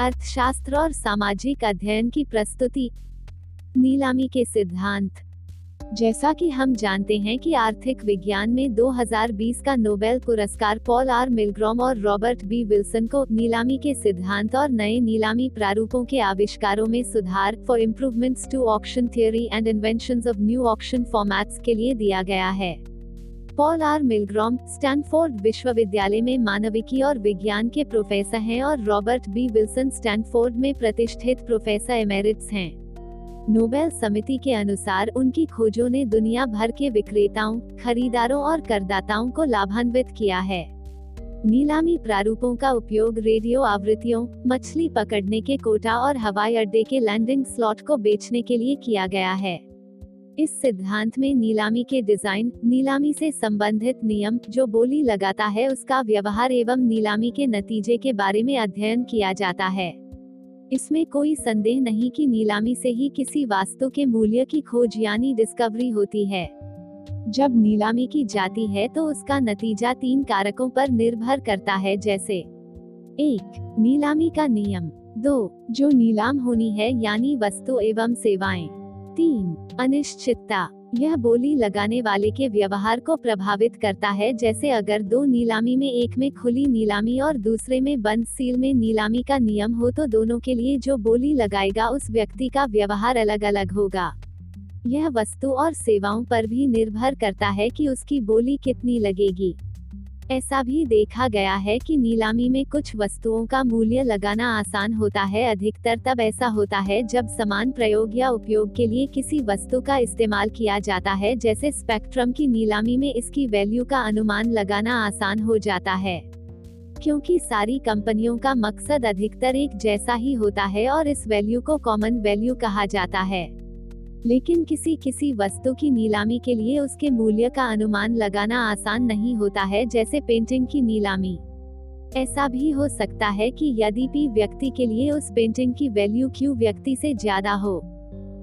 अर्थशास्त्र और सामाजिक अध्ययन की प्रस्तुति। नीलामी के सिद्धांत। जैसा कि हम जानते हैं कि आर्थिक विज्ञान में 2020 का नोबेल पुरस्कार पॉल आर मिलग्रॉम और रॉबर्ट बी विल्सन को नीलामी के सिद्धांत और नए नीलामी प्रारूपों के आविष्कारों में सुधार for improvements to auction theory and invention of new auction formats के लिए दिया गया है। पॉल आर मिलग्रॉम, स्टैनफोर्ड विश्वविद्यालय में मानविकी और विज्ञान के प्रोफेसर हैं और रॉबर्ट बी विल्सन स्टैनफोर्ड में प्रतिष्ठित प्रोफेसर एमेरिट्स हैं। नोबेल समिति के अनुसार उनकी खोजों ने दुनिया भर के विक्रेताओं, खरीदारों और करदाताओं को लाभान्वित किया है। नीलामी प्रारूपों का उपयोग रेडियो आवृत्तियों, मछली पकड़ने के कोटा और हवाई अड्डे के लैंडिंग स्लॉट को बेचने के लिए किया गया है। इस सिद्धांत में नीलामी के डिज़ाइन, नीलामी से संबंधित नियम, जो बोली लगाता है उसका व्यवहार एवं नीलामी के नतीजे के बारे में अध्ययन किया जाता है। इसमें कोई संदेह नहीं कि नीलामी से ही किसी वास्तु के मूल्य की खोज यानी डिस्कवरी होती है। जब नीलामी की जाती है तो उसका नतीजा तीन कारकों पर निर्भर करता है, जैसे एक, नीलामी का नियम, दो, जो नीलाम होनी है यानी वस्तु एवं सेवाएँ। तीन, अनिश्चितता। यह बोली लगाने वाले के व्यवहार को प्रभावित करता है, जैसे अगर दो नीलामी में एक में खुली नीलामी और दूसरे में बंद सील में नीलामी का नियम हो तो दोनों के लिए जो बोली लगाएगा उस व्यक्ति का व्यवहार अलग अलग होगा। यह वस्तु और सेवाओं पर भी निर्भर करता है कि उसकी बोली कितनी लगेगी। ऐसा भी देखा गया है कि नीलामी में कुछ वस्तुओं का मूल्य लगाना आसान होता है, अधिकतर तब ऐसा होता है जब समान प्रयोग या उपयोग के लिए किसी वस्तु का इस्तेमाल किया जाता है, जैसे स्पेक्ट्रम की नीलामी में इसकी वैल्यू का अनुमान लगाना आसान हो जाता है। क्योंकि सारी कंपनियों का मकसद अधिकतर एक जैसा ही होता है और इस वैल्यू को कॉमन वैल्यू कहा जाता है। लेकिन किसी किसी वस्तु की नीलामी के लिए उसके मूल्य का अनुमान लगाना आसान नहीं होता है, जैसे पेंटिंग की नीलामी। ऐसा भी हो सकता है कि यदि पी व्यक्ति के लिए उस पेंटिंग की वैल्यू क्यू व्यक्ति से ज़्यादा हो।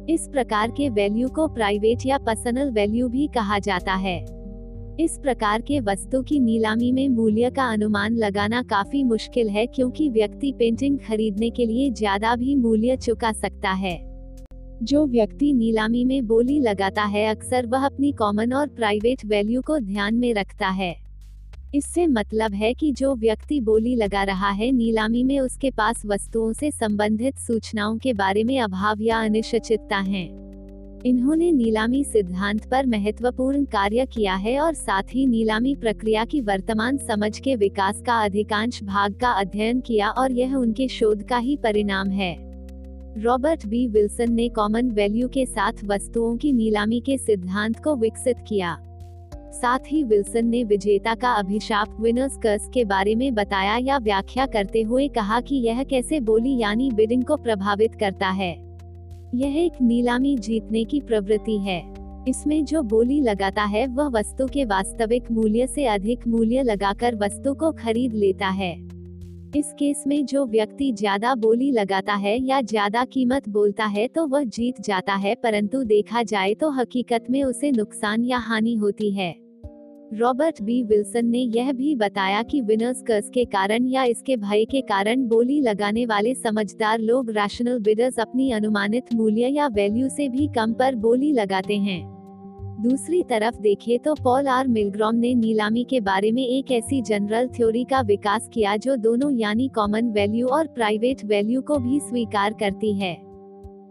इस प्रकार के वैल्यू को प्राइवेट या पर्सनल वैल्यू भी कहा जाता है। इस प्रकार के वस्तु की नीलामी में मूल्य का अनुमान लगाना काफ़ी मुश्किल है, क्योंकि व्यक्ति पेंटिंग खरीदने के लिए ज़्यादा भी मूल्य चुका सकता है। जो व्यक्ति नीलामी में बोली लगाता है अक्सर वह अपनी कॉमन और प्राइवेट वैल्यू को ध्यान में रखता है। इससे मतलब है कि जो व्यक्ति बोली लगा रहा है नीलामी में उसके पास वस्तुओं से संबंधित सूचनाओं के बारे में अभाव या अनिश्चितता है। इन्होंने नीलामी सिद्धांत पर महत्वपूर्ण कार्य किया है और साथ ही नीलामी प्रक्रिया की वर्तमान समझ के विकास का अधिकांश भाग का अध्ययन किया और यह उनके शोध का ही परिणाम है। Robert B. विल्सन ने कॉमन वैल्यू के साथ वस्तुओं की नीलामी के सिद्धांत को विकसित किया। साथ ही विल्सन ने विजेता का अभिशाप विनर्स कर्स के बारे में बताया या व्याख्या करते हुए कहा कि यह कैसे बोली यानी बिडिंग को प्रभावित करता है। यह एक नीलामी जीतने की प्रवृत्ति है। इसमें जो बोली लगाता है, वह वस्तु के वास्तविक मूल्य से अधिक मूल्य लगाकर वस्तु को खरीद लेता है। इस केस में जो व्यक्ति ज़्यादा बोली लगाता है या ज़्यादा कीमत बोलता है तो वह जीत जाता है, परंतु देखा जाए तो हकीकत में उसे नुकसान या हानि होती है। Robert B. विल्सन ने यह भी बताया कि विनर्स कर्स के कारण या इसके भय के कारण बोली लगाने वाले समझदार लोग रैशनल बिडर्स अपनी अनुमानित मूल्य या वैल्यू से भी कम पर बोली लगाते हैं। दूसरी तरफ़ देखें तो पॉल आर मिलग्रॉम ने नीलामी के बारे में एक ऐसी जनरल थ्योरी का विकास किया जो दोनों यानी कॉमन वैल्यू और प्राइवेट वैल्यू को भी स्वीकार करती है।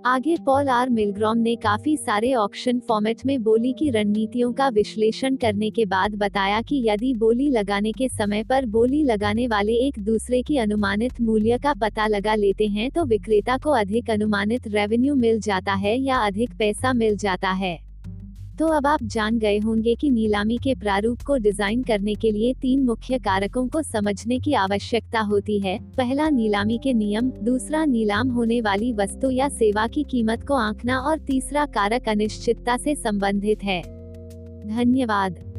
आगे पॉल आर मिलग्रॉम ने काफ़ी सारे ऑक्शन फॉर्मेट में बोली की रणनीतियों का विश्लेषण करने के बाद बताया कि यदि बोली लगाने के समय पर बोली लगाने वाले एक दूसरे की अनुमानित मूल्य का पता लगा लेते हैं तो विक्रेता को अधिक अनुमानित रेवेन्यू मिल जाता है या अधिक पैसा मिल जाता है। तो अब आप जान गए होंगे कि नीलामी के प्रारूप को डिज़ाइन करने के लिए तीन मुख्य कारकों को समझने की आवश्यकता होती है। पहला, नीलामी के नियम। दूसरा, नीलाम होने वाली वस्तु या सेवा की कीमत को आंकना। और तीसरा, कारक अनिश्चितता से संबंधित है। धन्यवाद।